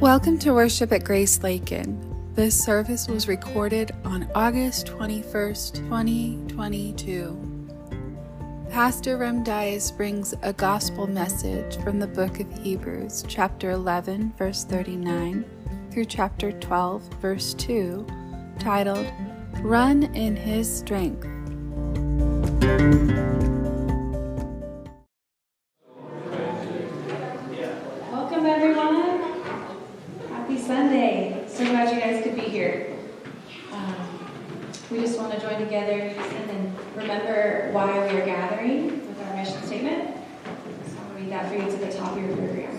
Welcome to worship at Grace Lakin. This service was recorded on August 21st, 2022. Pastor Rem Dyas brings a gospel message from the book of Hebrews, chapter 11, verse 39, through chapter 12, verse 2, titled, Run in His Strength. Welcome, everyone. Happy Sunday. So glad you guys could be here. Um, we just want to join together and then remember why we are gathering with our mission statement. So I'll read that for you to the top of your program.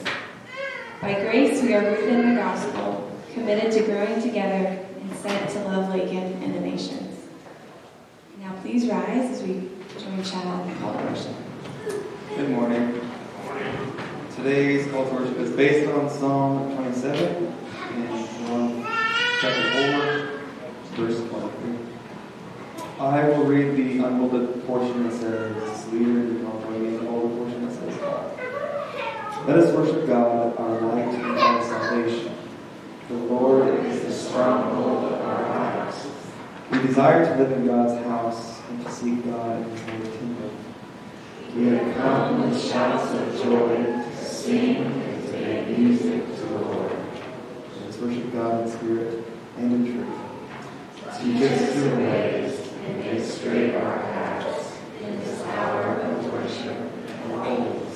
By grace, we are rooted in the gospel, committed to growing together, and sent to love Lakin and the nations. Now, please rise as we join Chad the call to worship. Good morning. Today's call to worship is based on Psalm 27 and 1, chapter 4, verse 23. I will read the unbolded portion that says, Leader, and I'll the portion that says, God. Let us worship God, our salvation. The Lord is the stronghold of our lives. We desire to live in God's house and to seek God in His holy kingdom. We have come with shouts of joy to sing and to make music to the Lord. Let's worship God in spirit and in truth. Teach us your ways and make straight our paths in this hour of worship and praise.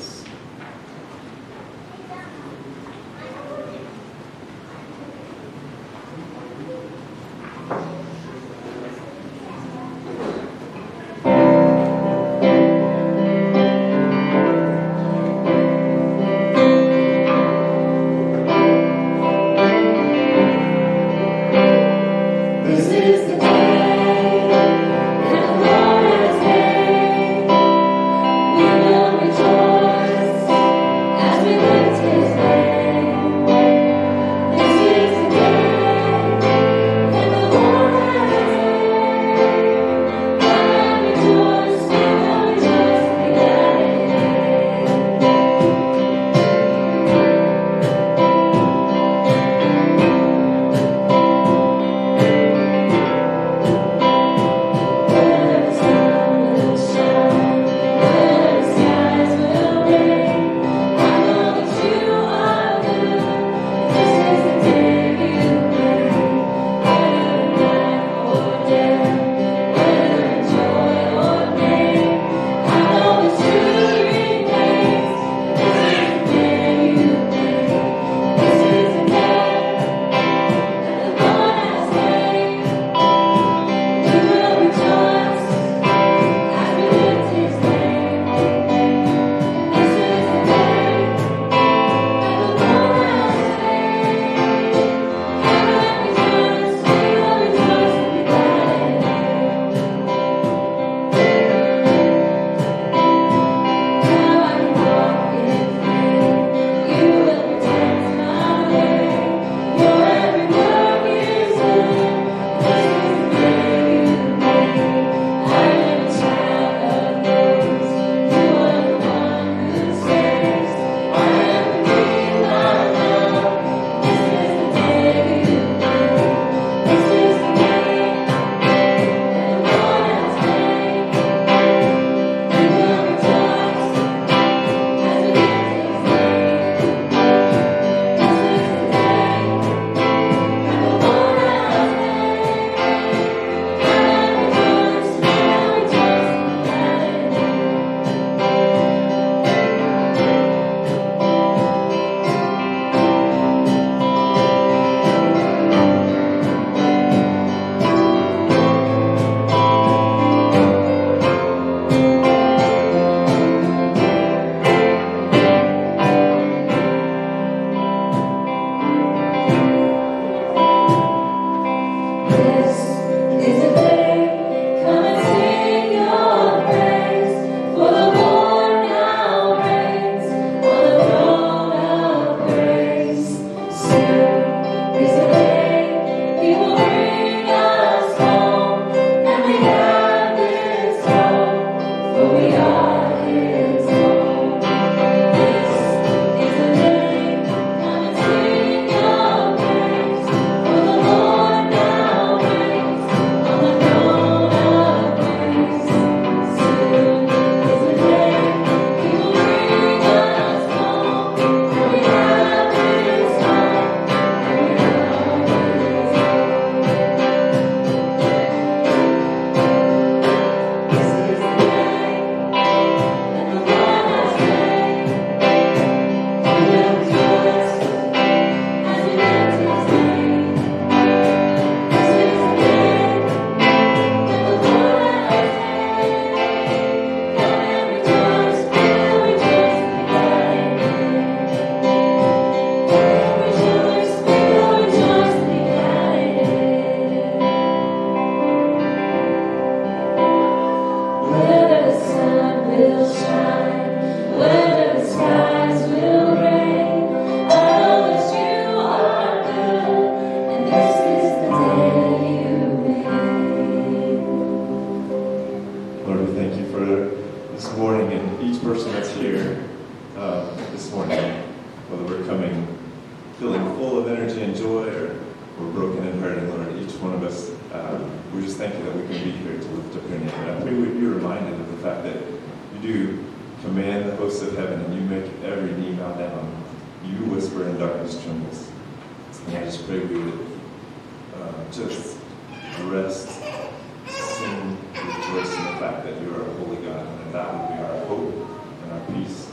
Fact that you are a holy God and that would be our hope and our peace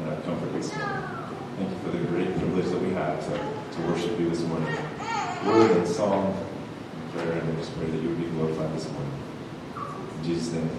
and our comfort this morning. Thank you for the great privilege that we have to, to worship you this morning. Word and song and prayer, and we just pray that you would be glorified this morning. In Jesus' name,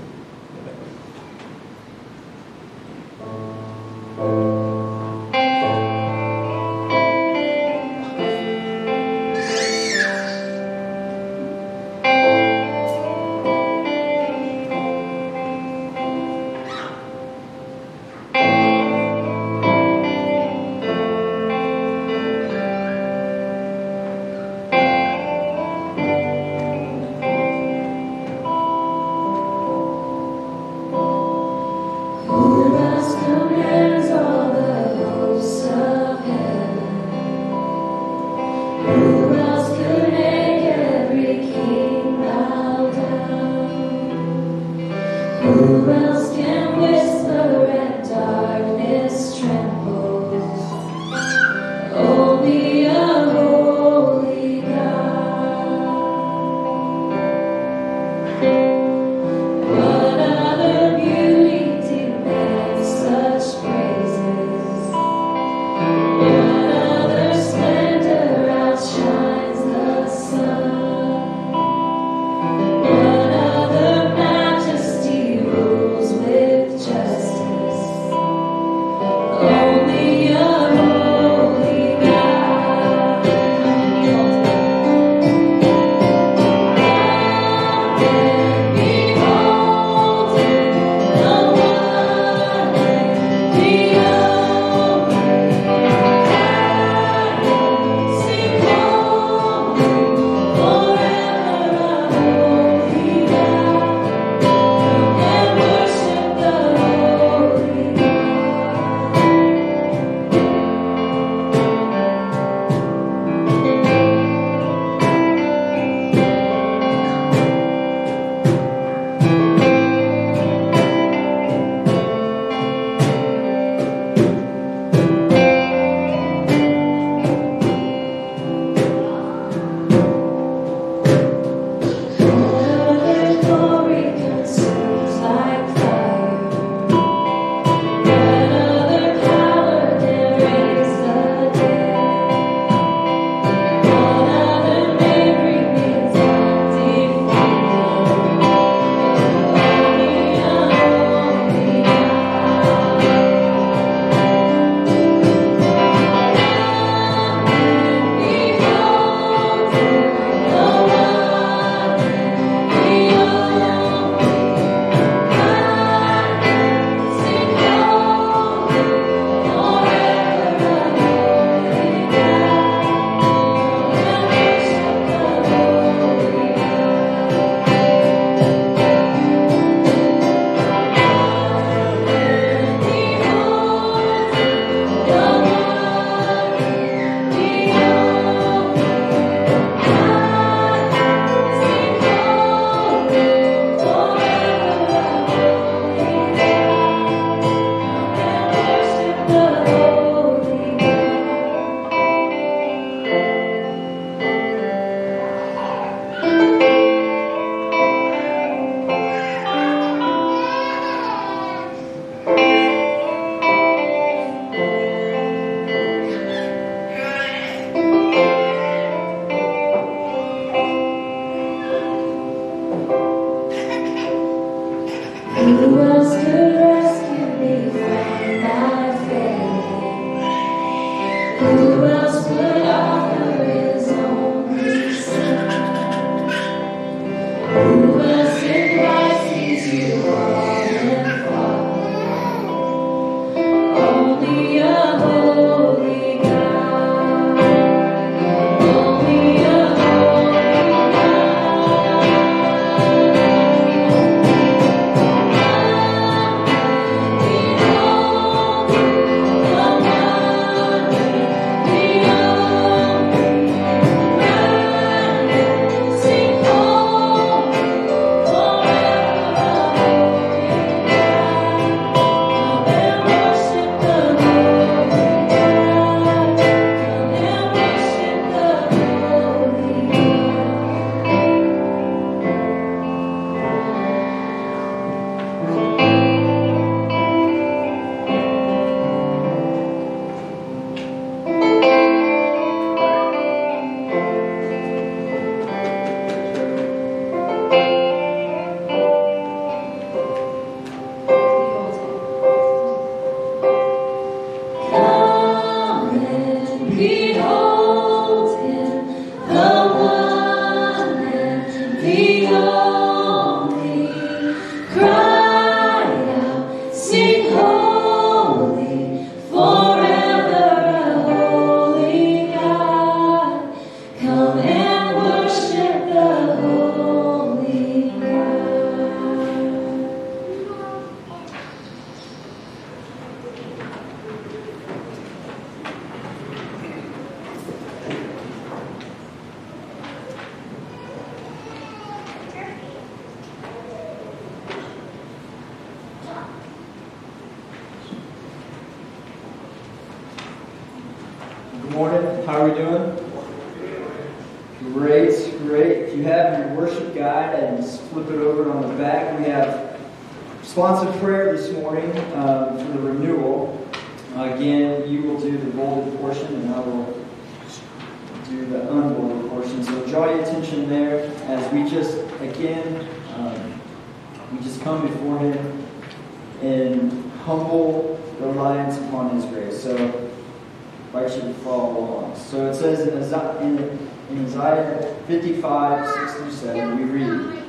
in in Isaiah 55, 6 through 7, we read,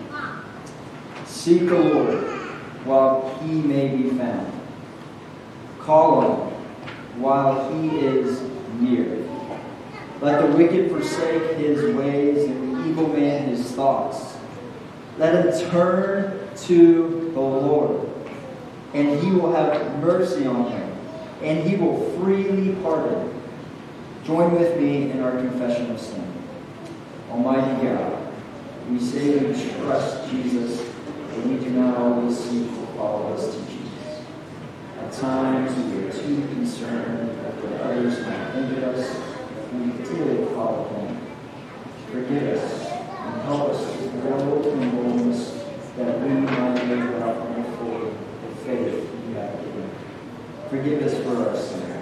Seek the Lord while he may be found. Call on him while he is near. Let the wicked forsake his ways and the evil man his thoughts. Let him turn to the Lord, and he will have mercy on him, and he will freely pardon. Join with me in our confession of sin. Almighty God, we say we trust Jesus, but we do not always seek to follow to Jesus. At times we are too concerned with what others might think of us if we did follow him. Forgive us and help us to grow in boldness that we might live out more fully the faith you have given. Forgive us for our sins,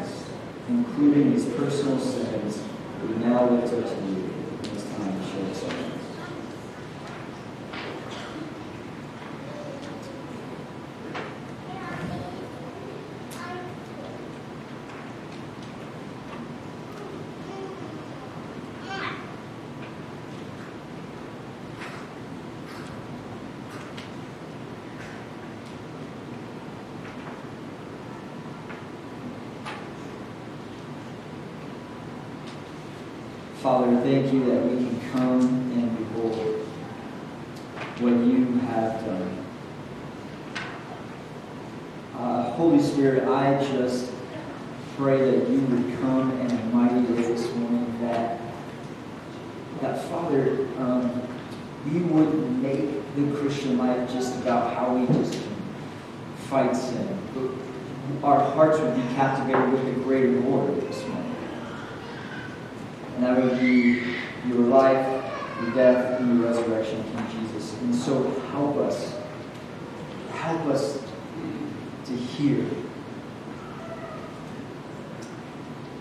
including his personal sins we now lift up to you in this time of short silence. Father, thank you that we can come and behold what you have done. Uh, Holy Spirit, I just pray that you would come in a mighty way this morning, that, that Father, um, you would make the Christian life just about how we just fight sin. Our hearts would be captivated with the greater glory this morning and that would be your life, your death, and your resurrection in Jesus. And so help us, help us to hear.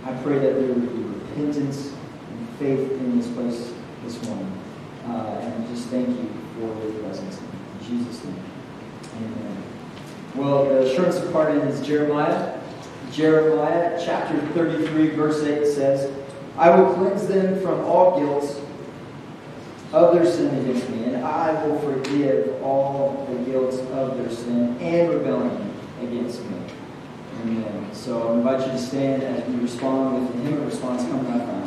I pray that there would be repentance and faith in this place this morning. Uh, and just thank you for your presence. In Jesus' name. Amen. Well, the assurance of pardon is Jeremiah. Jeremiah chapter 33, verse 8 says, I will cleanse them from all guilt of their sin against me, and I will forgive all the guilt of their sin and rebellion against me. Amen. So I invite you to stand as we respond with the hymn response coming up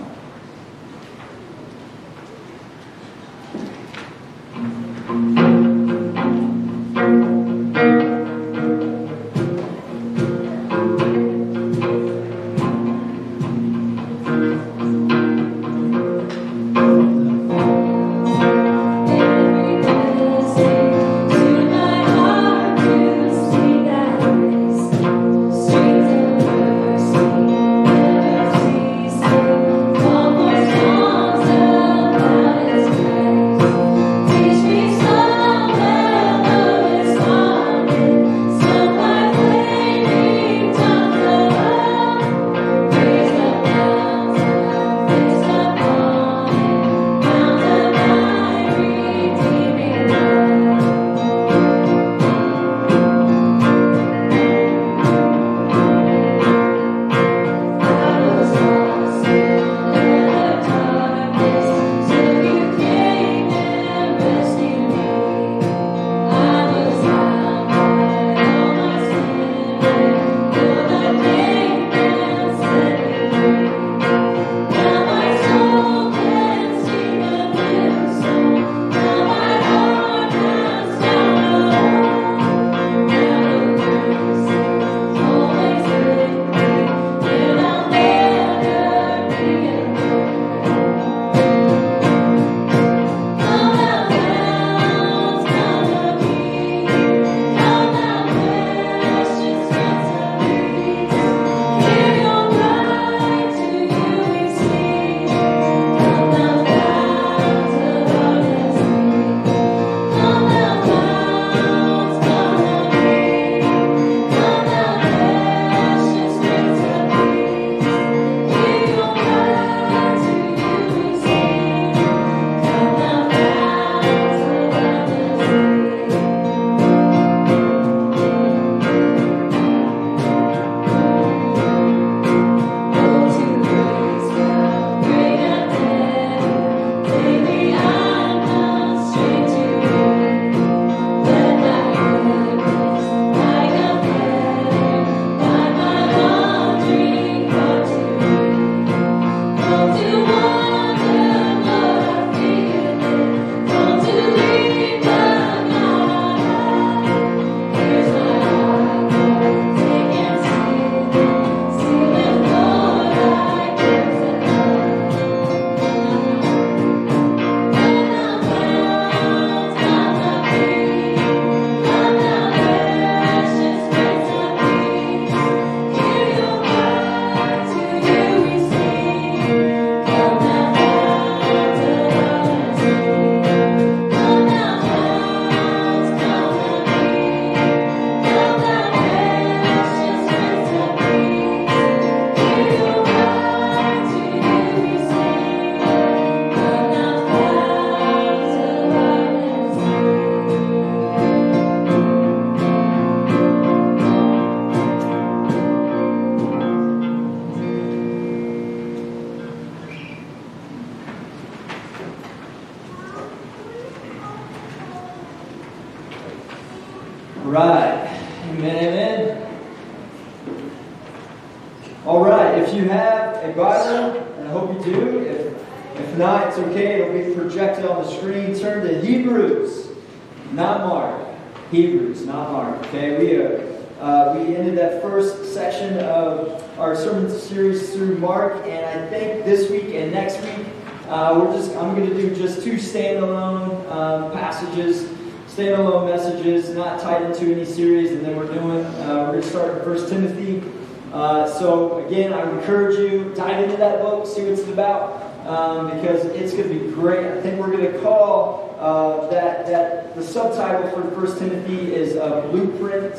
section of our sermon series through Mark, and I think this week and next week uh, we're just I'm going to do just two standalone um, passages, standalone messages, not tied into any series, and then we're doing uh, we're going to start in First Timothy. Uh, so again, I encourage you dive into that book, see what it's about, um, because it's going to be great. I think we're going to call uh, that that the subtitle for First Timothy is a blueprint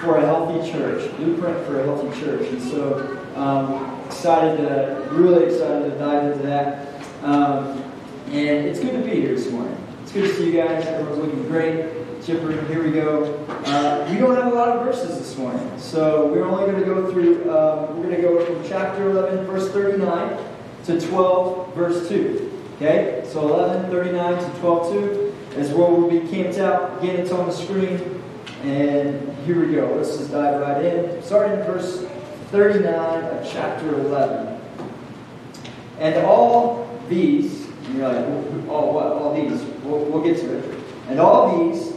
for a healthy church. Blueprint for a healthy church, and so um, excited to really excited to dive into that. Um, and it's good to be here this morning. It's good to see you guys. Everyone's looking great. Chipper, here we go. Uh, we don't have a lot of verses this morning, so we're only going to go through, um, we're going to go from chapter 11, verse 39 to 12, verse 2. Okay? So 11, 39 to 12, 2 is where we'll be camped out. Again, it's on the screen. And here we go. Let's just dive right in. Starting in verse 39 of chapter 11. And all these, and you're like, all what? All these. We'll, we'll get to it. And all these,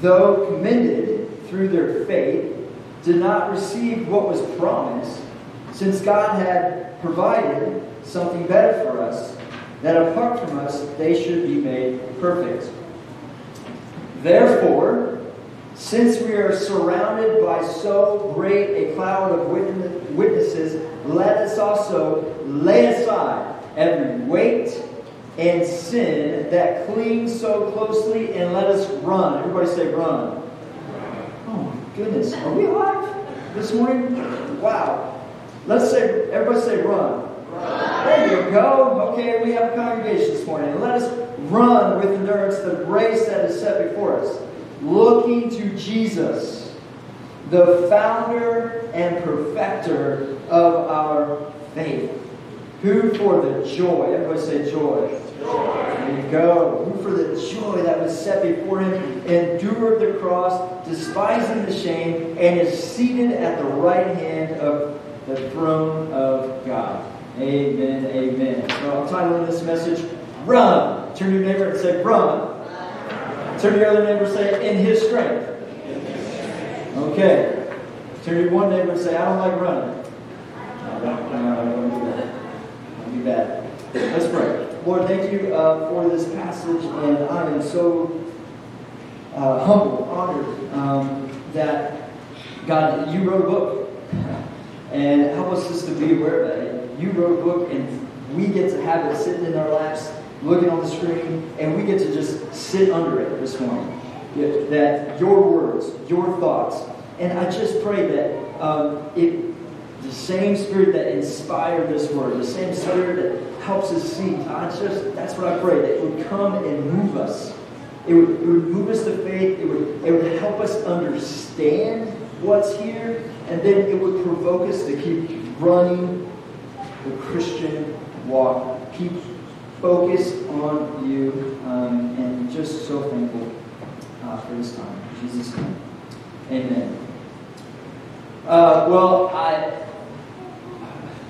though commended through their faith, did not receive what was promised, since God had provided something better for us, that apart from us they should be made perfect. Therefore, since we are surrounded by so great a cloud of witnesses, let us also lay aside every weight and sin that clings so closely and let us run. Everybody say run. Oh my goodness. Are we alive this morning? Wow. Let's say, everybody say run. run. There you go. Okay, we have a congregation this morning. Let us run with endurance the race that is set before us, looking to Jesus, the founder and perfecter of our faith who for the joy, everybody say joy. joy. There you go. Who for the joy that was set before him endured the cross, despising the shame, and is seated at the right hand of the throne of God. Amen, amen. So I'm titling this message, Run. Turn to your neighbor and say, Run. Turn to your other neighbor and say, In his strength. Okay. Turn to your one neighbor and say, I don't like running. No, don't, don't do be bad. Let's pray. Lord, thank you uh, for this passage, and I am so uh, humble, honored um, that, God, you wrote a book. And help us just to be aware of that. You wrote a book, and we get to have it sitting in our laps, looking on the screen, and we get to just sit under it this morning. That your words, your thoughts, and I just pray that um, it the same spirit that inspired this word, the same spirit that helps us see. I just that's what I pray that it would come and move us. It would, it would move us to faith. It would, it would help us understand what's here, and then it would provoke us to keep running the Christian walk. Keep focused on you, um, and just so thankful uh, for this time. In Jesus' name, Amen. Uh, well, I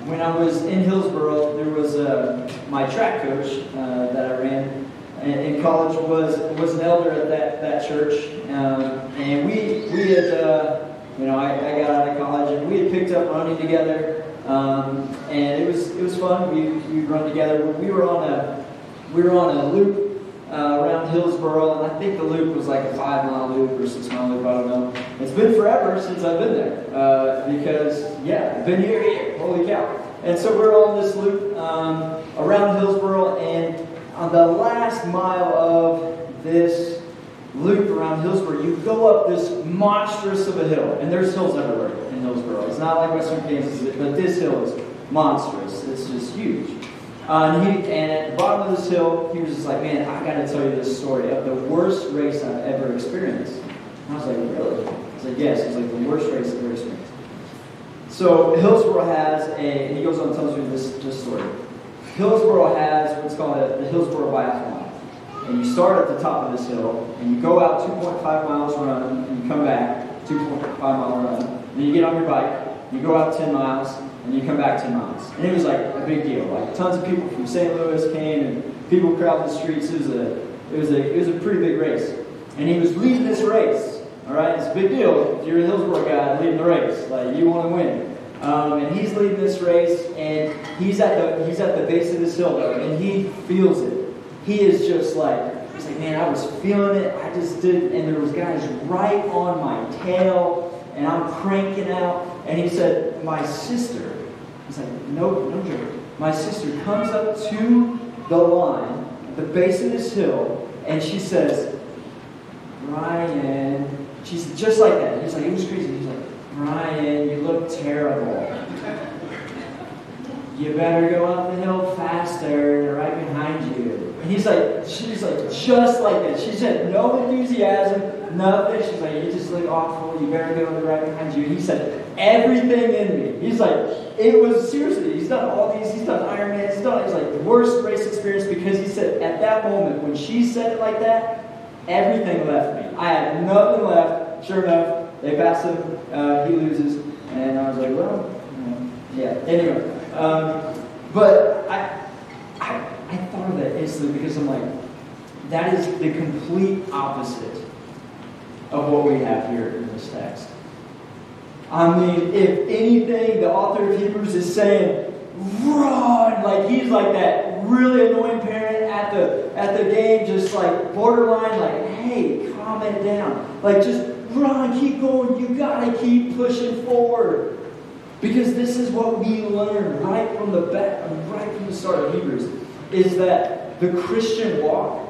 when I was in Hillsboro, there was uh, my track coach uh, that I ran in college was was an elder at that that church, um, and we we had uh, you know I, I, got out of college and we had picked up running together, um, and it was it was fun. We we run together. We were on a we were on a loop uh, around Hillsboro, and I think the loop was like a five mile loop or six mile loop, I don't know. It's been forever since I've been there uh, because, yeah, been here, here, holy cow. And so we're on this loop um, around Hillsboro, and on the last mile of this loop around Hillsboro, you go up this monstrous of a hill, and there's hills everywhere in Hillsboro. It's not like Western Kansas, but this hill is monstrous. It's just huge. Uh, and, he, and at the bottom of this hill, he was just like, man, I got to tell you this story of the worst race I've ever experienced. And I was like, really? I was like, yes. It's like the worst race I've ever experienced. So Hillsboro has a, and he goes on and tells me this, this story. Hillsboro has what's called a, the Hillsboro Biathlon. And you start at the top of this hill, and you go out 2.5 miles run, and you come back, 2.5 mile run. Then you get on your bike, you go out 10 miles, and you come back 10 miles. And it was like a big deal. Like tons of people from St. Louis came and people crowded the streets. It was a, it was a, it was a pretty big race. And he was leading this race. All right, it's a big deal if you're a Hillsboro guy leading the race. Like you want to win. Um, and he's leading this race, and he's at the he's at the base of this hill, and he feels it. He is just like he's like, man, I was feeling it. I just did, and there was guys right on my tail, and I'm cranking out. And he said, my sister. He's like, no, no joke. My sister comes up to the line, the base of this hill, and she says, Ryan, She's just like that. He's like, it was crazy. He's like, Ryan, you look terrible. You better go up the hill faster. They're right behind you. And he's like, she's like, just like that. She had no enthusiasm, nothing. She's like, you just look awful. You better go in the right behind you. And he said, everything in me. He's like, it was seriously. He's done all these. He's done Ironman. He's done. He's like the worst race experience because he said at that moment when she said it like that, Everything left me. I had nothing left. Sure enough, they pass him. Uh, he loses. And I was like, well, yeah. Anyway. Um, but I, I, I thought of that instantly because I'm like, that is the complete opposite of what we have here in this text. I mean, if anything, the author of Hebrews is saying, run! Like he's like that really annoying parent at the at the game, just like borderline, like, hey, calm it down. Like just run, keep going, you gotta keep pushing forward. Because this is what we learn right from the back, right from the start of Hebrews, is that the Christian walk,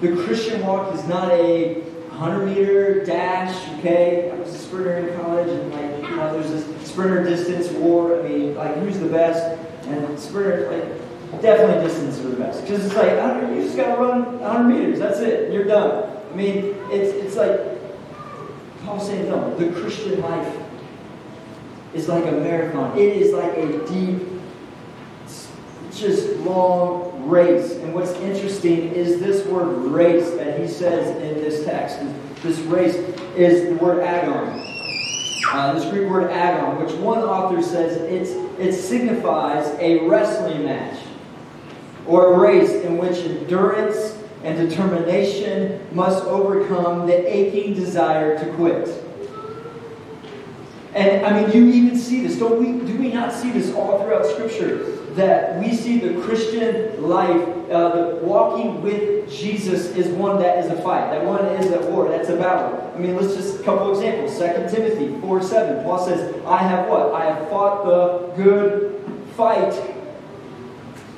the Christian walk is not a 100 meter dash, okay? I was a sprinter in college, and like, you know, there's this sprinter distance war. I mean, like, who's the best? And sprinter, like, definitely distance are the best. Because it's like, know, you just got to run 100 meters. That's it. You're done. I mean, it's, it's like, Paul's saying, no, the Christian life is like a marathon. It is like a deep, just long race. And what's interesting is this word race that he says in this text. This race is the word agon. Uh, this Greek word agon, which one author says it signifies a wrestling match or a race in which endurance and determination must overcome the aching desire to quit. And I mean, you even see this. Don't we? Do we not see this all throughout Scripture? That we see the Christian life, uh, the walking with Jesus, is one that is a fight. That one is a war. That's a battle. I mean, let's just a couple examples. Second Timothy four seven. Paul says, "I have what? I have fought the good fight.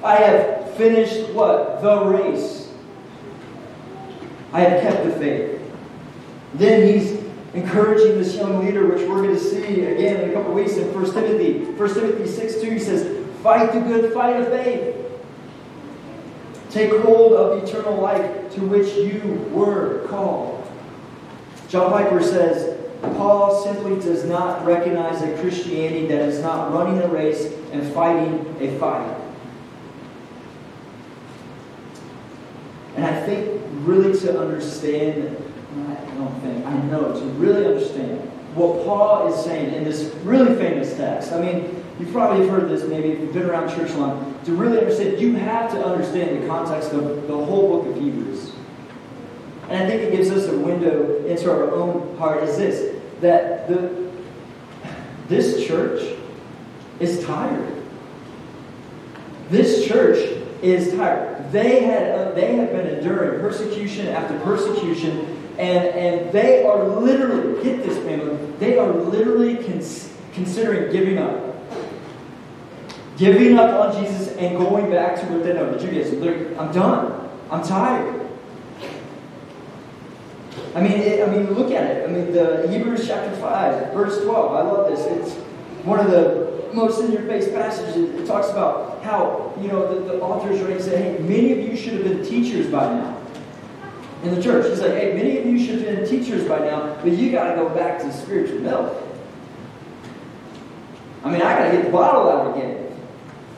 I have finished what? The race. I have kept the faith." Then he's encouraging this young leader, which we're going to see again in a couple weeks in 1 Timothy. 1 Timothy 6 2, he says, Fight the good fight of faith. Take hold of eternal life to which you were called. John Piper says, Paul simply does not recognize a Christianity that is not running a race and fighting a fight. And I think really to understand I don't think, I know, to really understand what Paul is saying in this really famous text. I mean, you've probably heard this maybe if you've been around church long. To really understand, you have to understand the context of the whole book of Hebrews. And I think it gives us a window into our own heart is this that the this church is tired. This church is tired. They had uh, they have been enduring persecution after persecution and, and they are literally, get this family, they are literally cons- considering giving up. Giving up on Jesus and going back to what they know. The Judaism. I'm done. I'm tired. I mean, it, I mean, look at it. I mean, the Hebrews chapter 5, verse 12. I love this. It's one of the most in your face passages. It talks about how, you know, the, the authors to say, hey, many of you should have been teachers by now in the church. He's like, hey, many of you should have been teachers by now, but you got to go back to spiritual milk. I mean, I got to get the bottle out again.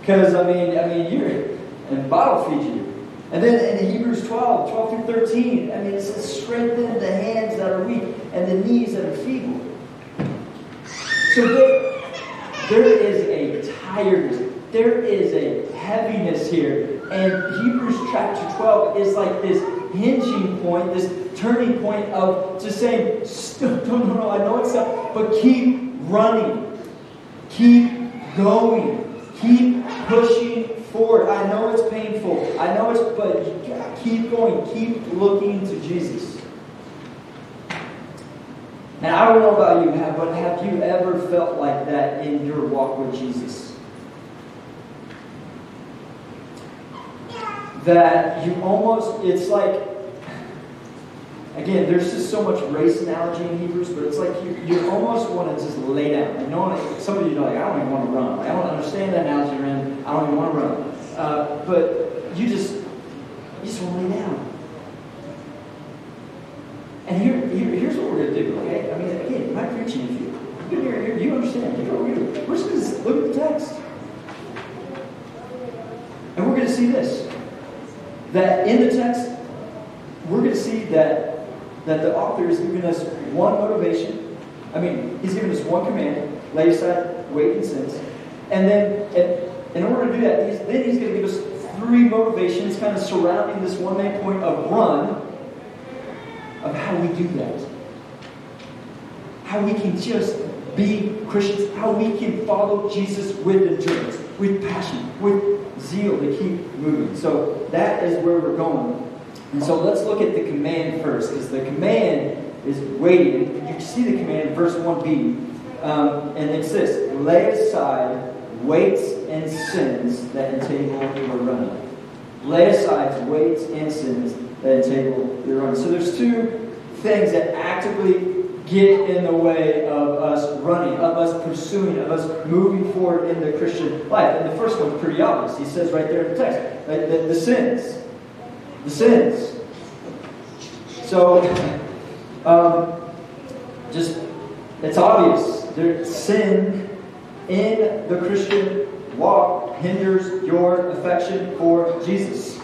Because, I mean, I mean, you're, and bottle feed you. And then in Hebrews 12, 12 through 13, I mean, it says, strengthen the hands that are weak and the knees that are feeble. So there, there is a tiredness. There is a heaviness here. And Hebrews chapter 12 is like this hinging point, this turning point of just saying, no, no, no, I know it's up, but keep running. Keep going. Keep pushing forward. I know it's painful. I know it's, but you gotta keep going. Keep looking to Jesus. And I don't know about you, but have you ever felt like that in your walk with Jesus? That you almost, it's like, again, there's just so much race analogy in Hebrews, but it's like you, you almost want to just lay down. You know, some of you are like, I don't even want to run. I don't understand that analogy, man. I don't even want to run. Uh, but you just, you just want to lay down. And here, here, here's what we're going to do, okay? I mean, again, not preaching if you. You here, you understand. You know what we're do. We're just going to look at the text. And we're going to see this. That in the text, we're going to see that, that the author is giving us one motivation. I mean, he's giving us one command, lay aside weight and sins. And then, in order to do that, he's, then he's going to give us three motivations kind of surrounding this one main point of run, of how we do that. How we can just be Christians, how we can follow Jesus with endurance, with passion, with zeal to keep moving. So that is where we're going. And so let's look at the command first, because the command is waiting. You see the command in verse 1b. Um, and it's this lay aside weights and sins that entangle your running. Lay aside weights and sins that entangle your running. So there's two things that actively get in the way of us running, of us pursuing, of us moving forward in the Christian life. And the first one's pretty obvious. He says right there in the text, the, the, the sins. The sins. So, um, just, it's obvious. There, sin in the Christian walk hinders your affection for Jesus.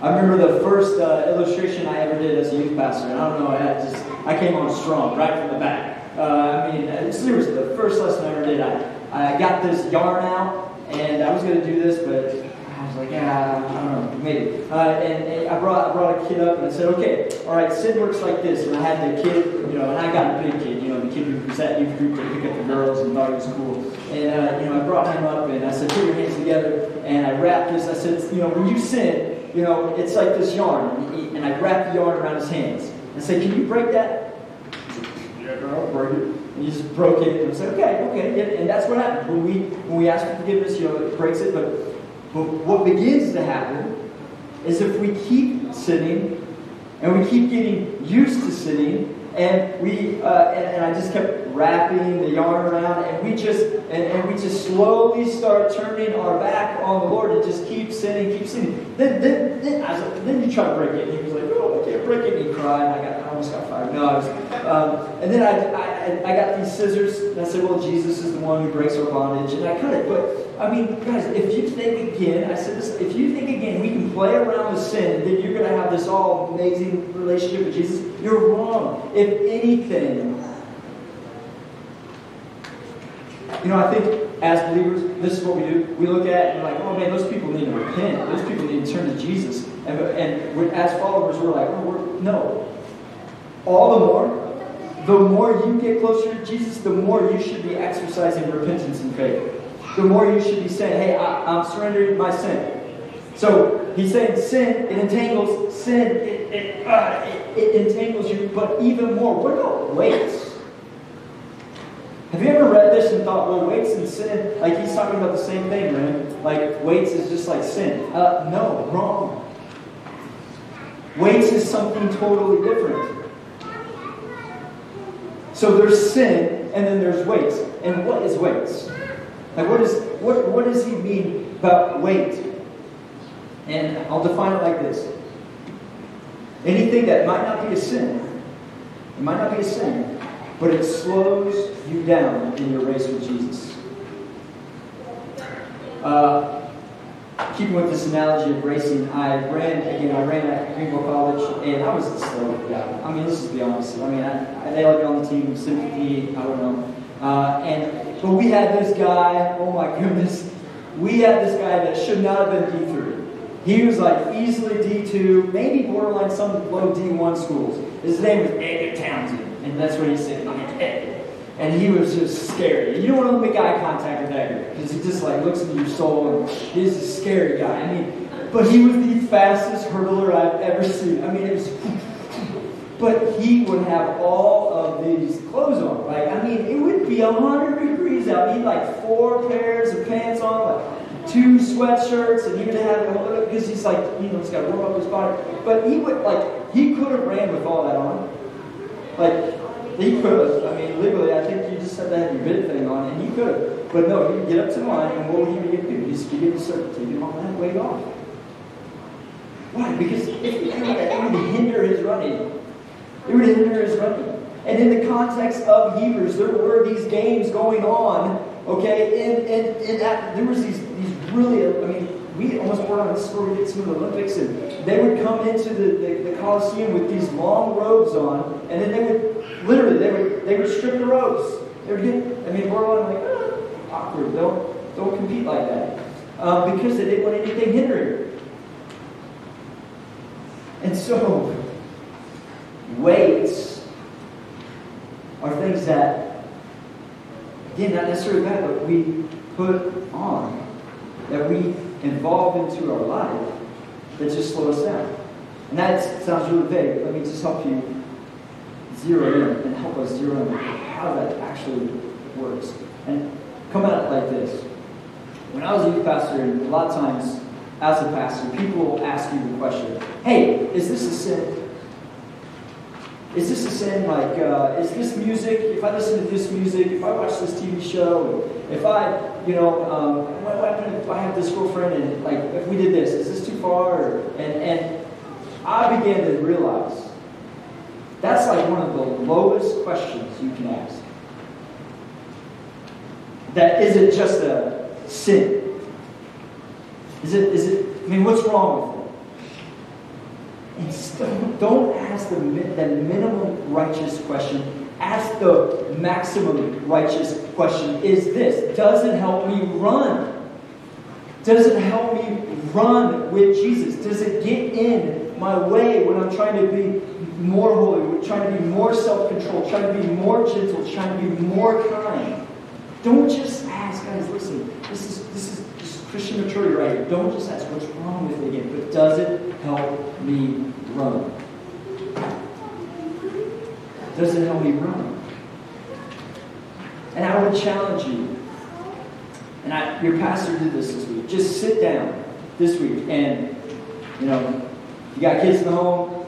I remember the first uh, illustration I ever did as a youth pastor, and I don't know, I just I came on strong right from the back. Uh, I mean, uh, seriously, the first lesson I ever did, I, I got this yarn out, and I was going to do this, but was like, yeah, I don't know, maybe. Uh, and, and, I brought I brought a kid up and I said, okay, all right, Sid works like this. And I had the kid, you know, and I got a big kid, you know, the kid who was at youth group to pick up the girls and thought it was cool. And, uh, you know, I brought him up and I said, put your hands together. And I wrapped this. I said, you know, when you sin, you know, it's like this yarn. And I wrapped the yarn around his hands. And said, can you break that? Yeah, girl, break it. And he just broke it and I said, okay, okay. And that's what happens. When we, when we ask for forgiveness, you know, it breaks it. But, but what begins to happen is if we keep sinning and we keep getting used to sinning, and we uh, and, and, I just kept wrapping the yarn around, and we just and, and, we just slowly start turning our back on the Lord and just keep sinning, keep sinning. Then then then, I was, then you try to break it, and he was like, "Oh, I can't break it." And he cried. And I got I almost got fired. No, I was, um, and then I, I I got these scissors, and I said, "Well, Jesus is the one who breaks our bondage," and I cut it. But I mean, guys, if you think again, I said this, if you think again, we can play around with sin, then you're going to have this all amazing relationship with Jesus. You're wrong. If anything, you know, I think as believers, this is what we do. We look at and we're like, oh man, those people need to repent. Those people need to turn to Jesus. And, and as followers, we're like, oh, we're, no. All the more, the more you get closer to Jesus, the more you should be exercising repentance and faith. The more you should be saying, hey, I, I'm surrendering my sin. So he's saying sin, it entangles, sin, it, it, uh, it, it entangles you, but even more. What about weights? Have you ever read this and thought, well, weights and sin, like he's talking about the same thing, right? Like weights is just like sin. Uh, no, wrong. Weights is something totally different. So there's sin, and then there's weights. And what is weights? Like what is what what does he mean about weight? And I'll define it like this. Anything that might not be a sin, it might not be a sin, but it slows you down in your race with Jesus. Uh, keeping with this analogy of racing, I ran again. I ran at Greenville College, and I was the slow guy. I mean, let's just be honest. I mean, I, I, they let me on the team, sympathy. I don't know. Uh, and But we had this guy, oh my goodness, we had this guy that should not have been D3. He was like easily D2, maybe borderline some low D1 schools. His name was Edgar Townsend, and that's what he said. And he was just scary. You don't want to make eye contact with that guy because he just like looks into your soul, and he's a scary guy. I mean, but he was the fastest hurdler I've ever seen. I mean, it was. But he would have all of these clothes on. Like, I mean, it would be 100 degrees out. He'd like four pairs of pants on, like two sweatshirts, and he would have, because he's like, you know, he's got to warm up his body. But he would, like, he could have ran with all that on. Like, he could have. I mean, legally, I think you just had to have your bid thing on, and he could have. But no, would get up to line, and what would he begin you? He's to start taking all that weight off. Why? Because if he did that, it would hinder his running. It would hinder his running. And in the context of Hebrews, there were these games going on, okay? And, and, and there was these, these really, I mean, we almost brought on this is where we get some of the Olympics, and they would come into the, the, the Coliseum with these long robes on, and then they would, literally, they would, they would strip the robes. They would get, I mean, we're on like, ah, awkward. Don't, don't compete like that. Um, because they didn't want anything hindering. And so, weights are things that, again, not necessarily bad, but we put on, that we involve into our life that just slow us down. And that sounds really vague. Let me just help you zero in and help us zero in how that actually works. And come at it like this. When I was a youth pastor, a lot of times as a pastor, people will ask you the question, hey, is this a sin? Is this the same? Like, uh, is this music? If I listen to this music, if I watch this TV show, if I, you know, um, what, what if I have this girlfriend and like, if we did this, is this too far? And and I began to realize that's like one of the lowest questions you can ask. That isn't just a sin. Is it? Is it? I mean, what's wrong with don't ask the, the minimum righteous question. Ask the maximum righteous question. Is this? Does it help me run? Does it help me run with Jesus? Does it get in my way when I'm trying to be more holy, trying to be more self-controlled, trying to be more gentle, trying to be more kind? Don't just ask, guys, listen, this is Christian maturity right. Don't just ask what's wrong with it again, but does it help me run? Does it help me run? And I would challenge you, and I, your pastor did this this week, just sit down this week and, you know, you got kids in the home,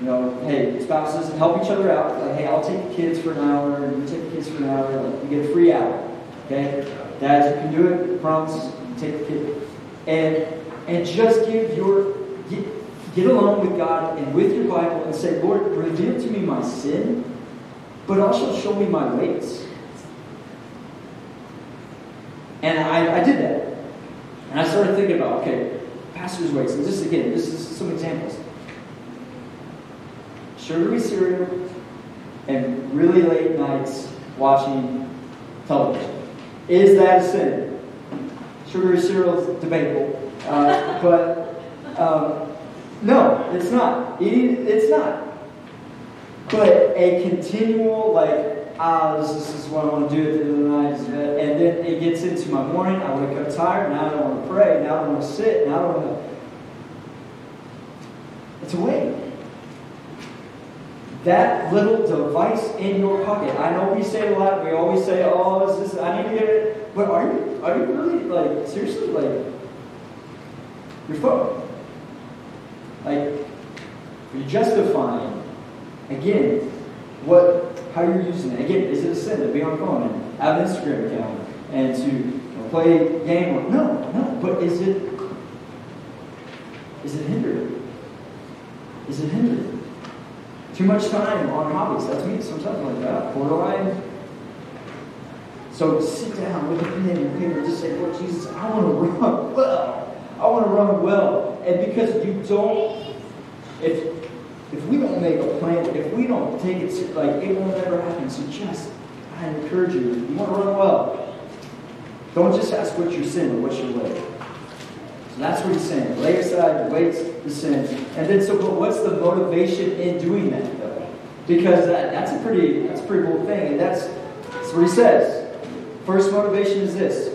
you know, hey, spouses, help each other out. Like, hey, I'll take the kids for an hour, and you take the kids for an hour. Like, you get a free hour. Okay? Dads, you can do it. Promise. Take kid. And and just give your get, get alone with God and with your Bible and say, Lord, reveal to me my sin, but also show me my weights. And I, I did that. And I started thinking about, okay, pastor's weights. And just again, this is some examples. Sugary cereal and really late nights watching television. Is that a sin? Sugary cereal is debatable. Uh, but um, no, it's not. Eating, it's not. But a continual, like, ah, this, this is what I want to do at the end of the night. And then it gets into my morning. I wake up tired. Now I don't want to pray. Now I don't want to sit. Now I don't want to. It's a weight. That little device in your pocket. I know we say a lot. We always say, "Oh, this is I need to get it." But are you are you really like seriously like your phone? Like, are you justifying again what how you're using it? Again, is it a sin to be on phone and have an Instagram account and to play a game? Or, no, no. But is it is it hindering? Is it hindering? Too much time on hobbies. That's me sometimes like that. Borderline. So sit down with a pen and paper and just say, Lord Jesus, I want to run well. I want to run well. And because you don't, if if we don't make a plan, if we don't take it like it will never happen. So just I encourage you, you want to run well. Don't just ask what's your sin, but what's your weight. So that's what he's saying. Lay aside the weights, the sin. And then, so but what's the motivation in doing that, though? Because that, that's a pretty that's a pretty cool thing. And that's, that's what he says. First motivation is this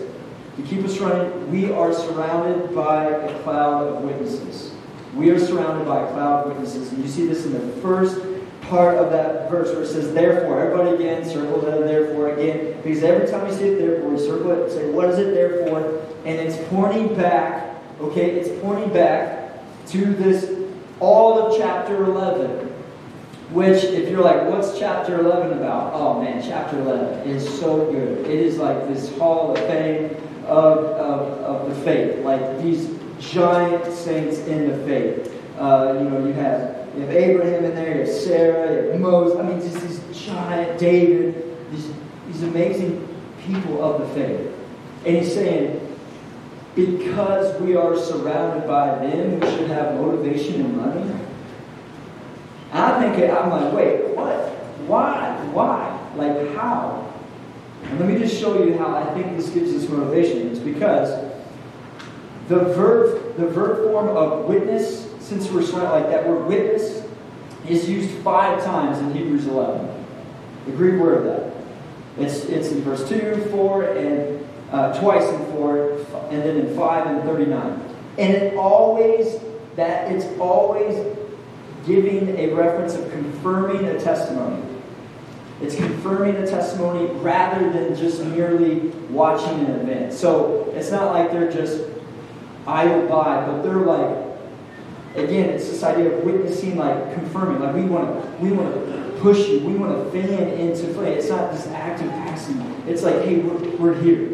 to keep us running. We are surrounded by a cloud of witnesses. We are surrounded by a cloud of witnesses. And you see this in the first part of that verse where it says, therefore. Everybody again, circle that therefore again. Because every time you see it therefore, you circle it and say, what is it therefore? And it's pointing back, okay, it's pointing back to this, all of chapter 11. Which, if you're like, what's chapter 11 about? Oh man, chapter 11 is so good. It is like this hall of fame of, of, of the faith. Like these giant saints in the faith. Uh, you know, you have you have Abraham in there, you have Sarah, you have Moses. I mean, just these giant David, these, these amazing people of the faith. And he's saying, because we are surrounded by them, we should have motivation. And I think, I'm like, wait, what? Why? Why? Like, how? And let me just show you how I think this gives us motivation. It's because the verb, the verb form of witness, since we're surrounded like that word witness, is used five times in Hebrews 11. The Greek word of that. It's, it's in verse 2, 4, and uh, twice in 4, and then in 5 and 39. And it always, that it's always giving a reference of confirming a testimony. It's confirming a testimony rather than just merely watching an event. So it's not like they're just idle by, but they're like, again, it's this idea of witnessing, like confirming, like we want to, we want to push you, we want to fan into flame. It's not this active passive. It's like, hey, we're, we're here.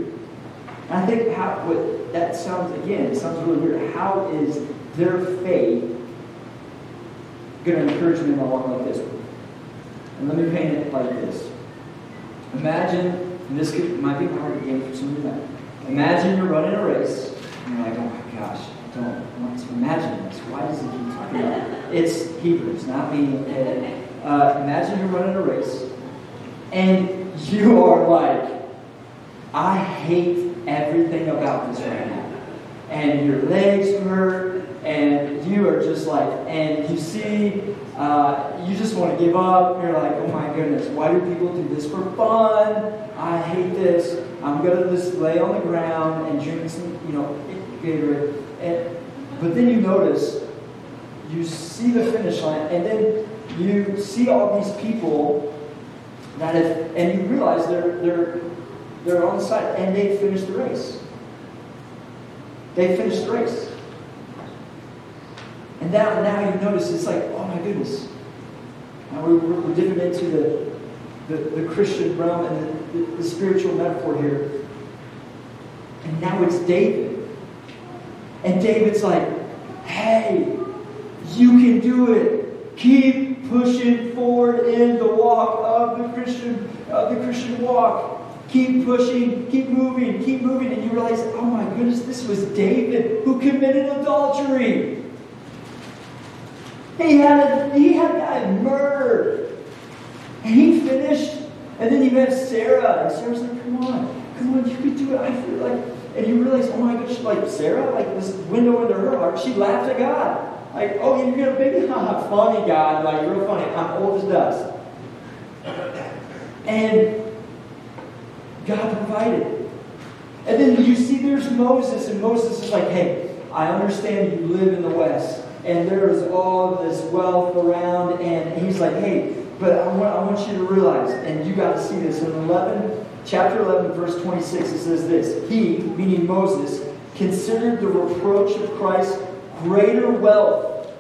And I think how what that sounds again, it sounds really weird. How is their faith going to encourage them along like this? And let me paint it like this. Imagine, and this could, might be hard again for some of you. Imagine you're running a race, and you're like, oh my gosh, I don't want to imagine this. Why does he keep talking about it? It's Hebrews, not me. Uh, imagine you're running a race, and you are like, I hate everything about this right now. And your legs hurt, and you are just like, and you see, uh, you just want to give up. You're like, oh my goodness, why do people do this for fun? I hate this. I'm to just lay on the ground and drink some, you know, Gatorade. And, but then you notice, you see the finish line, and then you see all these people that have, and you realize they're, they're, they're on the side, and they finished the race. They finished the race. And now, now you notice it's like, oh my goodness. Now we're, we're dipping into the, the, the Christian realm and the, the, the spiritual metaphor here. And now it's David. And David's like, hey, you can do it. Keep pushing forward in the walk of the Christian, of the Christian walk. Keep pushing, keep moving, keep moving. And you realize, oh my goodness, this was David who committed adultery. He had a, he had a guy murdered. And he finished. And then he met Sarah. And Sarah's like, come on, come on, you can do it. I feel like and you realize, oh my gosh, like Sarah, like this window into her heart, she laughed at God. Like, oh, you're gonna baby, haha, funny God, like real funny. I'm old as dust. And God provided. And then you see there's Moses, and Moses is like, hey, I understand you live in the West, and there's all this wealth around, and he's like, hey, but I want, I want you to realize, and you got to see this in 11, chapter 11, verse 26, it says this He, meaning Moses, considered the reproach of Christ greater wealth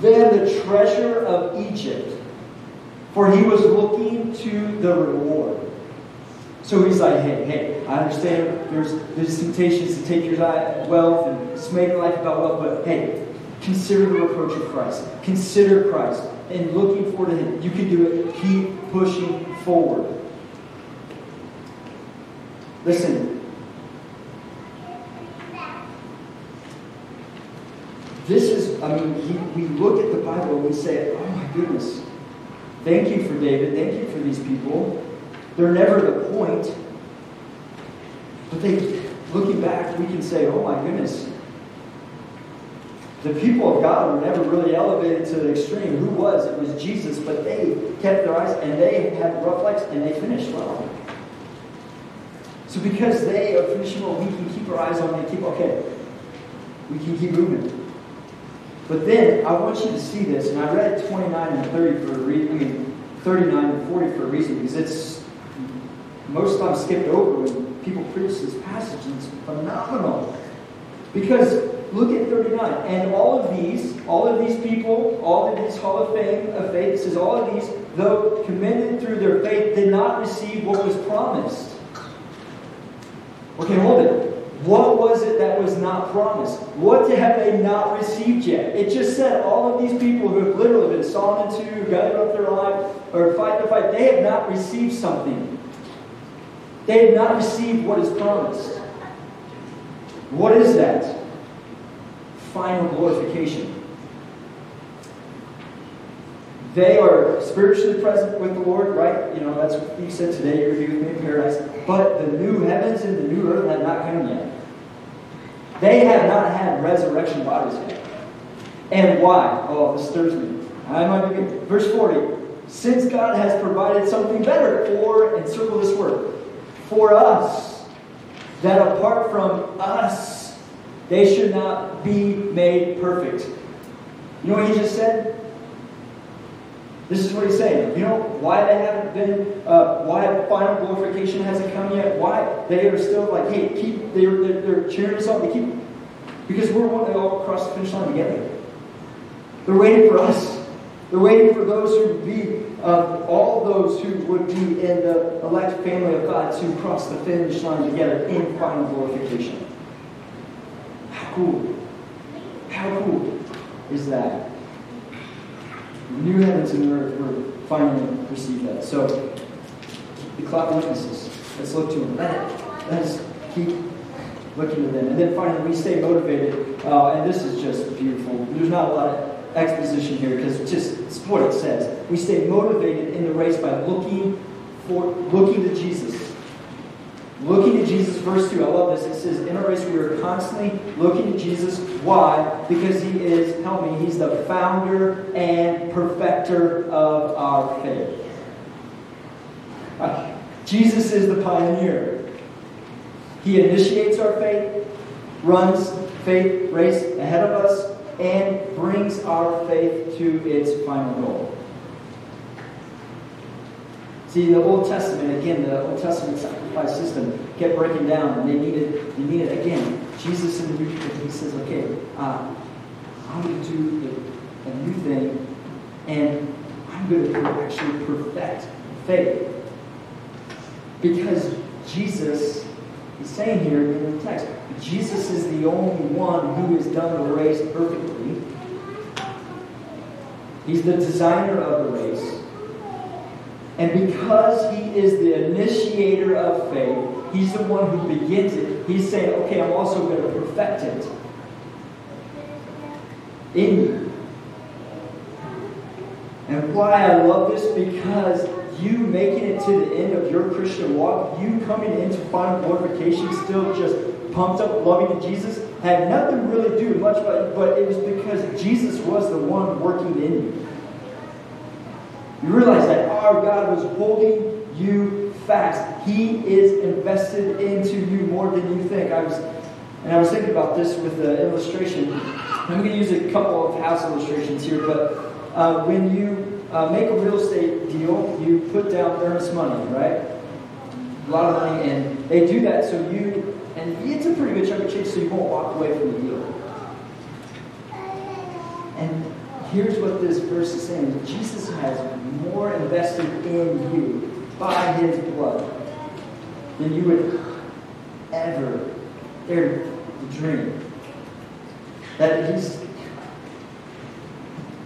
than the treasure of Egypt, for he was looking to the reward. So he's like, hey, hey, I understand there's, there's temptations to take your wealth and make life about wealth, but hey, consider the reproach of Christ. Consider Christ and looking forward to Him. You can do it. Keep pushing forward. Listen. This is, I mean, he, we look at the Bible and we say, oh my goodness, thank you for David, thank you for these people. They're never the point. But they, looking back, we can say, oh my goodness, the people of God were never really elevated to the extreme. Who was? It was Jesus, but they kept their eyes and they had rough lives and they finished well. So because they are finishing well, we can keep our eyes on them keep okay. We can keep moving. But then I want you to see this, and I read 29 and 30 for a reason. I mean, 39 and 40 for a reason, because it's most times skipped over when people preach this passage, and it's phenomenal. Because look at 39, and all of these, all of these people, all of these Hall of Fame of faith, it says all of these, though commended through their faith, did not receive what was promised. Okay, hold it. What was it that was not promised? What have they not received yet? It just said all of these people who have literally been sawn into, gathered up their life, or fight the fight, they have not received something. They have not received what is promised. What is that? Final glorification. They are spiritually present with the Lord, right? You know, that's what he said today, you're going to be with me in paradise. But the new heavens and the new earth have not come yet. They have not had resurrection bodies yet. And why? Oh, this stirs me. I might be Verse 40. Since God has provided something better for, and circle this word, for us, that apart from us, they should not be made perfect. You know what he just said? This is what he's saying. You know why they haven't been, uh, why final glorification hasn't come yet? Why they are still like, hey, keep, they're, they're, they're cheering us on. They keep, because we're wanting to all cross the finish line together. They're waiting for us. They're waiting for those who would be, uh, all those who would be in the elect family of God to cross the finish line together in final glorification. How cool. How cool is that? new heavens and earth were finally received that. So, the cloud witnesses, let's look to them. Let, let us keep looking to them. And then finally, we stay motivated. Uh, and this is just beautiful. There's not a lot of exposition here because just it's what it says. We stay motivated in the race by looking for looking to Jesus. Looking to Jesus, verse 2, I love this. It says, In our race, we are constantly looking to Jesus. Why? Because he is, help me, he's the founder and perfecter of our faith. Jesus is the pioneer. He initiates our faith, runs faith race ahead of us, and brings our faith to its final goal. See, the Old Testament, again, the Old Testament sacrifice system kept breaking down, and they needed, they needed again, Jesus in the New Testament, he says, okay, uh, I'm going to do a new thing, and I'm going to actually perfect faith. Because Jesus is saying here in the text, Jesus is the only one who has done the race perfectly. He's the designer of the race. And because he is the initiator of faith, he's the one who begins it. He's saying, okay, I'm also going to perfect it in you. And why I love this because you making it to the end of your Christian walk, you coming into final glorification, still just pumped up, loving Jesus, had nothing really to do much, but, but it was because Jesus was the one working in you. You realize that our God was holding you fast. He is invested into you more than you think. I was, and I was thinking about this with the illustration. I'm going to use a couple of house illustrations here, but uh, when you uh, make a real estate deal, you put down earnest money, right? A lot of money, and they do that so you, and it's a pretty good chunk of change, so you won't walk away from the deal. And here's what this verse is saying Jesus has more invested in you by his blood than you would ever dare dream. That he's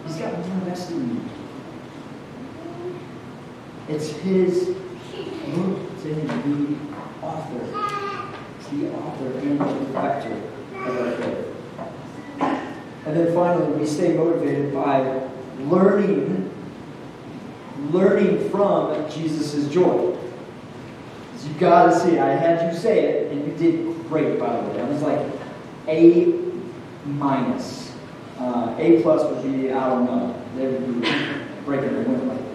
he's got more invested in you. It's his look to him, the author. It's the author and the perfecter of our faith. And then finally, we stay motivated by learning, learning from Jesus' joy. You gotta see. I had you say it, and you did great, by the way. I was like A minus. Uh, a plus would be I don't know. They would be breaking the wind like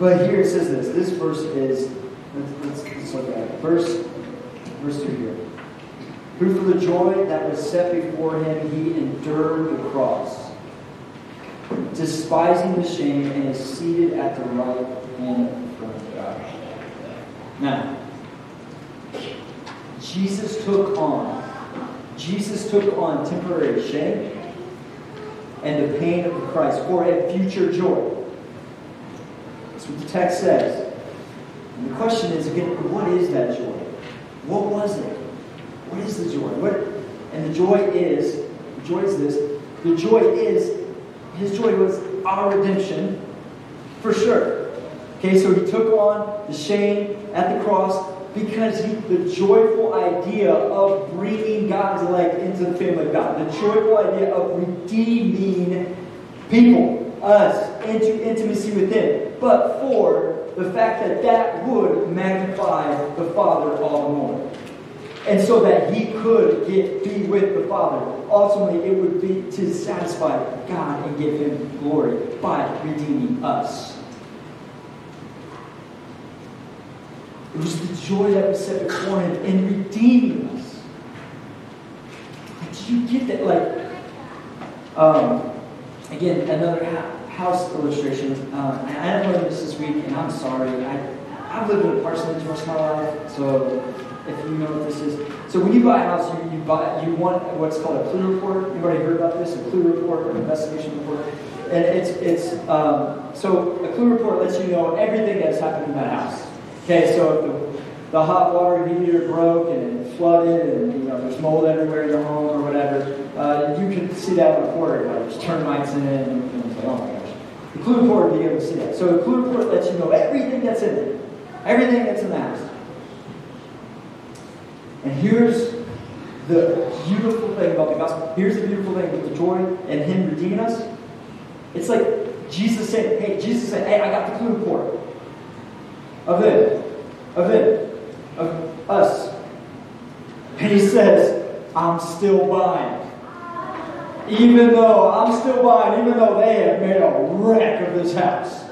But here it says this. This verse is let's, let's, let's look at it. Verse verse two here. Who for the joy that was set before him he endured the cross, despising the shame, and is seated at the right hand of God. Now, Jesus took on, Jesus took on temporary shame and the pain of the Christ for a future joy. What the text says. And the question is again, what is that joy? What was it? What is the joy? What and the joy is, the joy is this. The joy is, his joy was our redemption, for sure. Okay, so he took on the shame at the cross because he, the joyful idea of bringing God's elect into the family of God, the joyful idea of redeeming people, us, into intimacy with Him, but for the fact that that would magnify the Father all the more. And so that he could get be with the Father. Ultimately, it would be to satisfy God and give him glory by redeeming us. It was the joy that was set before him in redeeming us. Did you get that? Like, um, again, another house illustration. Um, I learned this this week, and I'm sorry. I, I've lived in a parsonage most of my life, so if you know what this is. So when you buy a house, you, you buy you want what's called a clue report. You've already heard about this, a clue report or an investigation report. And it's it's um, so a clue report lets you know everything that's happened in that house. Okay, so the, hot water heater broke and it flooded and you know there's mold everywhere in the home or whatever, uh, you can see that report. Like there's termites in it, and, it's like, oh my gosh. The clue report will be able to see that. So the clue report lets you know everything that's in it, everything that's in the house. And here's the beautiful thing about the gospel. Here's the beautiful thing with the joy and Him redeeming us. It's like Jesus said, "Hey, Jesus said, hey, I got the clue report of it, of it, of us. And he says, I'm still buying. Even though I'm still buying, even though they have made a wreck of this house.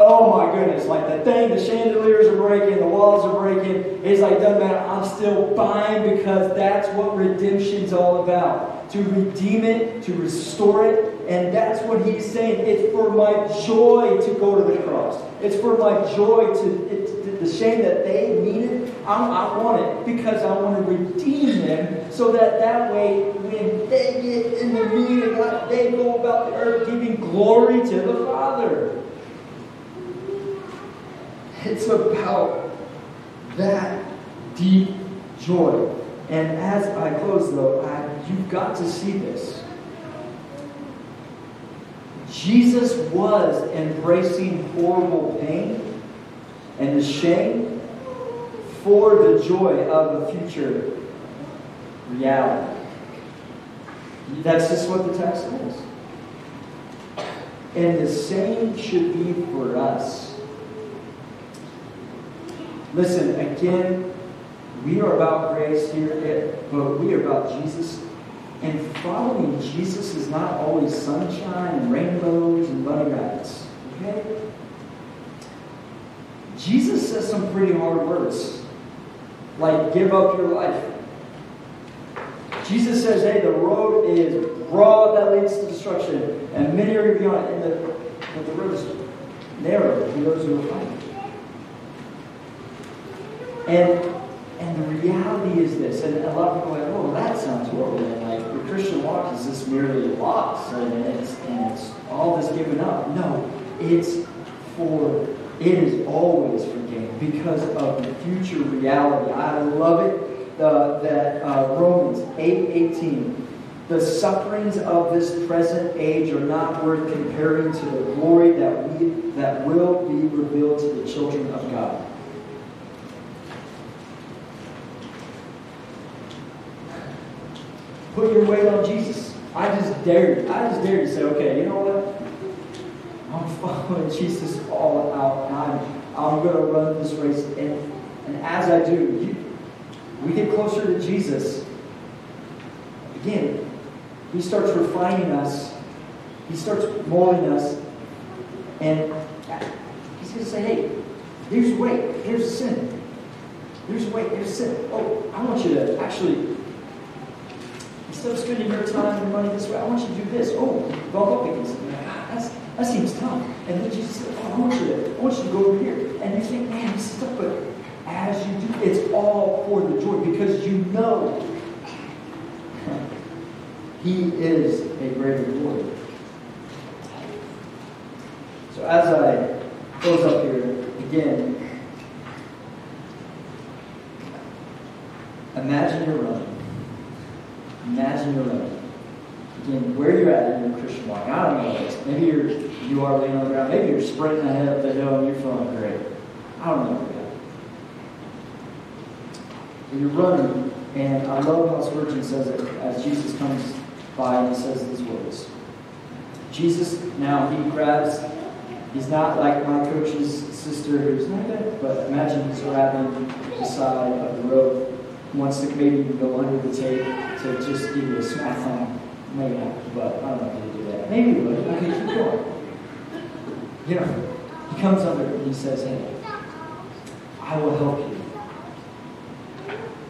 Oh my goodness, like the thing, the chandeliers are breaking, the walls are breaking. It's like, doesn't matter, I'm still buying because that's what redemption's all about. To redeem it, to restore it, and that's what he's saying. It's for my joy to go to the cross. It's for my joy to, it, the shame that they needed. I'm, I want it because I want to redeem them so that that way when they get in the meeting of they go about the earth giving glory to the Father. It's about that deep joy. And as I close, though, I, you've got to see this. Jesus was embracing horrible pain and the shame for the joy of a future reality. That's just what the text says. And the same should be for us. Listen, again, we are about grace here, but we are about Jesus and following Jesus is not always sunshine and rainbows and bunny rabbits. Okay? Jesus says some pretty hard words, like give up your life. Jesus says, hey, the road is broad that leads to destruction, and many are beyond it, and the, but the road is narrow to those who will find it. And and the reality is this, and a lot of people are like, oh, that sounds horrible. And like, Christian walk is this merely a loss, and it's, and it's all this given up. No, it's for, it is always for gain because of the future reality. I love it uh, that uh, Romans 8 18. The sufferings of this present age are not worth comparing to the glory that we that will be revealed to the children of God. Put your weight on Jesus. I just dare you. I just dare you to say, okay, you know what? I'm following Jesus all out. I'm, I'm going to run this race. And And as I do, you, we get closer to Jesus. Again, He starts refining us, He starts molding us, and He's going to say, hey, here's weight. here's sin. Here's weight. here's sin. Oh, I want you to actually, of spending your time and money this way, I want you to do this. Oh, bump up against it. That's, that seems tough. And then Jesus said, oh, I want you to, I want you to go over here. And you think, man, this is tough, but as you do, it's all for the joy because you know He is a greater glory. So as I close up here, again, imagine you're running. Imagine you're running. Again, where you're at in your Christian walk. I don't know. Maybe you're you are laying on the ground. Maybe you're sprinting ahead up the hill and you're feeling great. I don't know. But you're running, and I love how Spurgeon says it as Jesus comes by and says these words. Jesus now he grabs He's not like my coach's sister who's not good, but imagine he's grabbing the side of the rope, wants to maybe go under the tape to just give you a smack on. Maybe not, but I don't know if he do that. Maybe he would. Okay, keep going. You know, he comes under and he says, Hey, I will help you.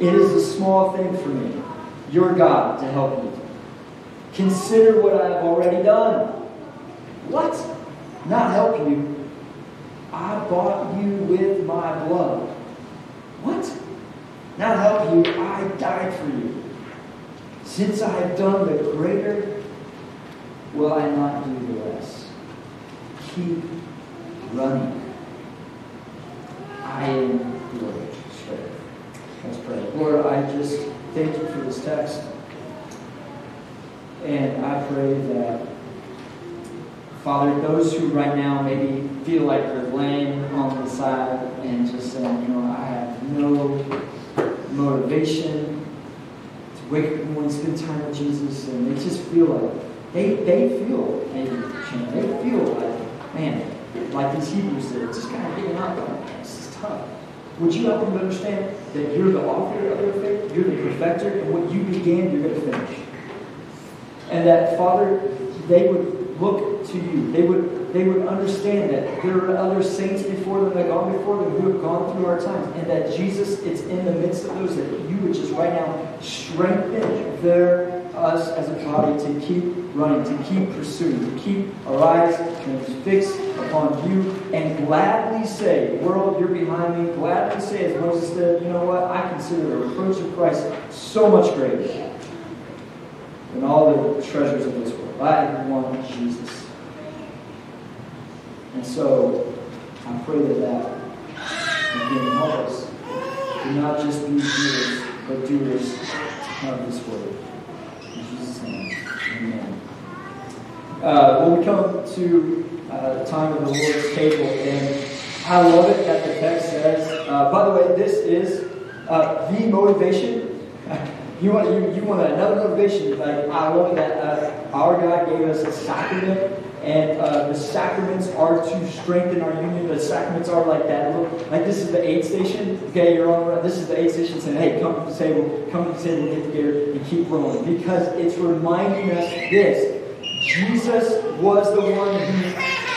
It is a small thing for me, your God, to help you. Consider what I have already done. What? Not help you. I bought you with my blood. What? Not help you. I died for you. Since I have done the greater, will I not do the less? Keep running. I am strength. Let's pray. Lord, I just thank you for this text. And I pray that, Father, those who right now maybe feel like they're laying on the side and just saying, you know, I have no motivation to wake up in the morning, spend time with Jesus, and they just feel like, they, they feel shame. They feel like, man, like these Hebrews that are just kind of giving up. This is tough. Would you help them to understand that you're the author of their faith, you're the perfecter, and what you began, you're going to finish? And that, Father, they would look to you. They would, they would understand that there are other saints before them that gone before them who have gone through our times. And that Jesus, it's in the midst of those that you would just right now strengthen their us as a body to keep running, to keep pursuing, to keep our eyes fixed upon you, and gladly say, World, you're behind me. Gladly say, as Moses said, You know what? I consider the reproach of Christ so much greater than all the treasures of this world. I want Jesus. And so, I pray that that can help us to not just be doers, but doers of this word. In Jesus' name, amen. Uh, when we come to uh, the time of the Lord's table, and I love it that the text says, uh, by the way, this is uh, the motivation You want you, you want another motivation? Like I love that uh, our God gave us a sacrament, and uh, the sacraments are to strengthen our union. The sacraments are like that. Look, like this is the aid station. Okay, you're on. This is the aid station saying, "Hey, come to the table. Come to the table. Get together and keep rolling." Because it's reminding us this: Jesus was the one who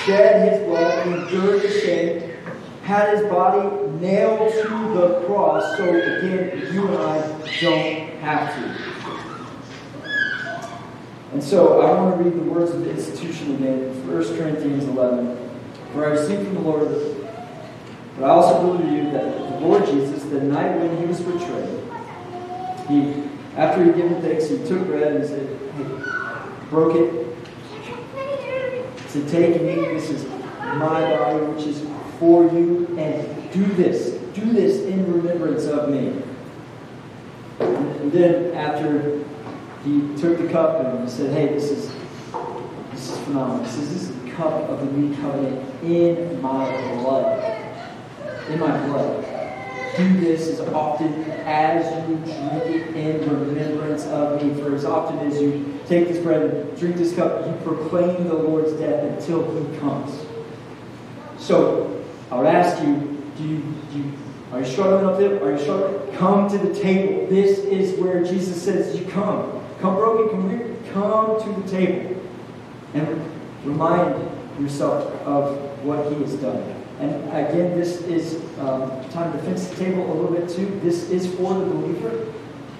shed His blood, endured the shame, had his body nailed to the cross so again you and I don't have to. And so I want to read the words of the institution again, in 1 Corinthians 11. For I received from the Lord, but I also believe that the Lord Jesus, the night when he was betrayed, he, after he had given thanks, he took bread and said, broke it, to take and eat. This is my body, which is for you, and do this. Do this in remembrance of me. And then after he took the cup and he said, Hey, this is this is phenomenal. This is the cup of the new covenant in my blood. In my blood. Do this as often as you drink it in remembrance of me. For as often as you take this bread and drink this cup, you proclaim the Lord's death until he comes. So I would ask you, do you, do you Are you struggling up there? Are you struggling? Come to the table. This is where Jesus says, You come. Come broken, come. Come to the table. And remind yourself of what he has done. And again, this is um, time to fence the table a little bit too. This is for the believer.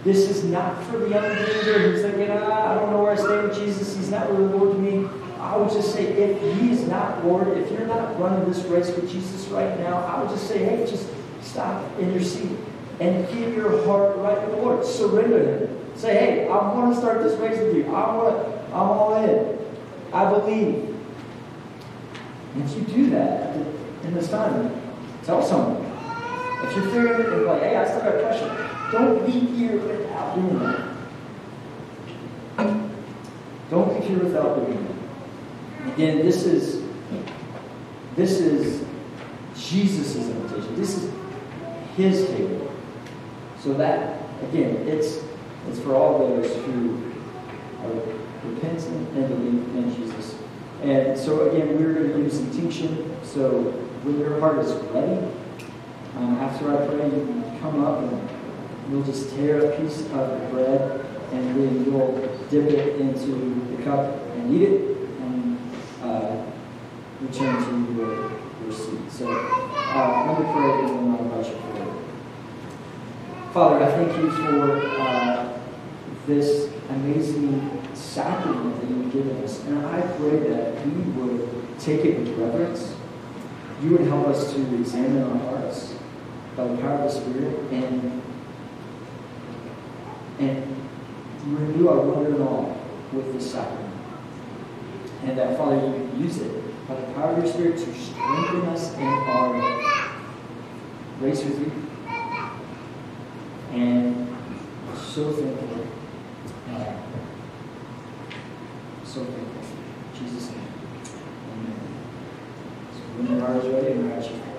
This is not for the unbeliever who's thinking, ah, I don't know where I stand with Jesus. He's not really Lord to me. I would just say, if He is not Lord, if you're not running this race with Jesus right now, I would just say, hey, just stop in your seat and give your heart right to the Lord. Surrender Him. Say, hey, I want to start this race with you. I want to, I'm all in. I believe. If you do that in this time, tell someone. If you're fearing it like, hey, I still got pressure, don't be here without doing that. Don't be here without doing that. Again, this is this is Jesus' invitation. This is his table. So that again, it's it's for all those who are repentant and believe in Jesus. And so again, we're going to use some intinction. So when your heart is ready, um, after I pray, you can come up and you'll just tear a piece of the bread and then you'll dip it into the cup and eat it and uh, return to your, your seat. So uh, let me pray and then I'll invite you. Father, I thank you for uh, this amazing sacrament that you've given us. And I pray that we would take it with reverence. You would help us to examine our hearts by the power of the Spirit and and renew our wonder and awe with this sacrament. And that, Father, you could use it by the power of your Spirit to strengthen us in our race with you. And so thankful. So thankful. Jesus' name. Amen. So when your heart is ready,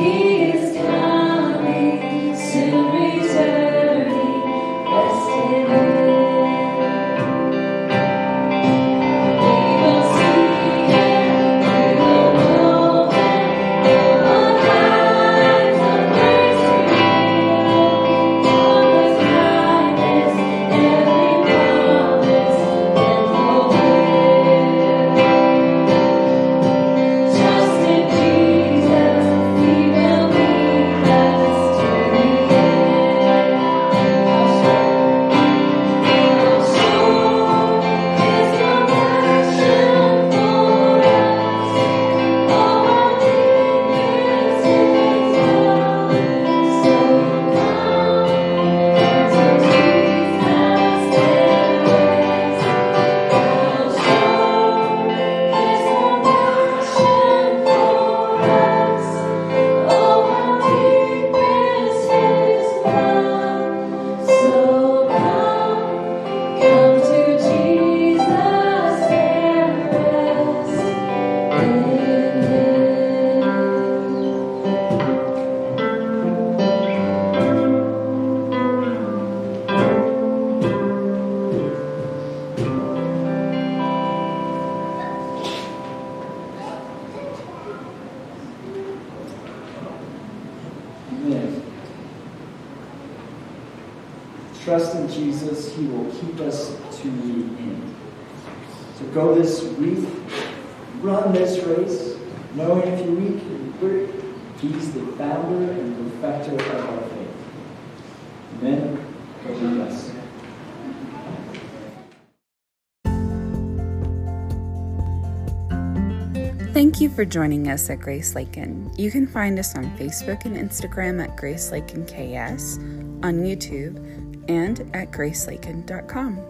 He for joining us at Grace Lakin. You can find us on Facebook and Instagram at Grace Lakin KS, on YouTube, and at gracelakin.com.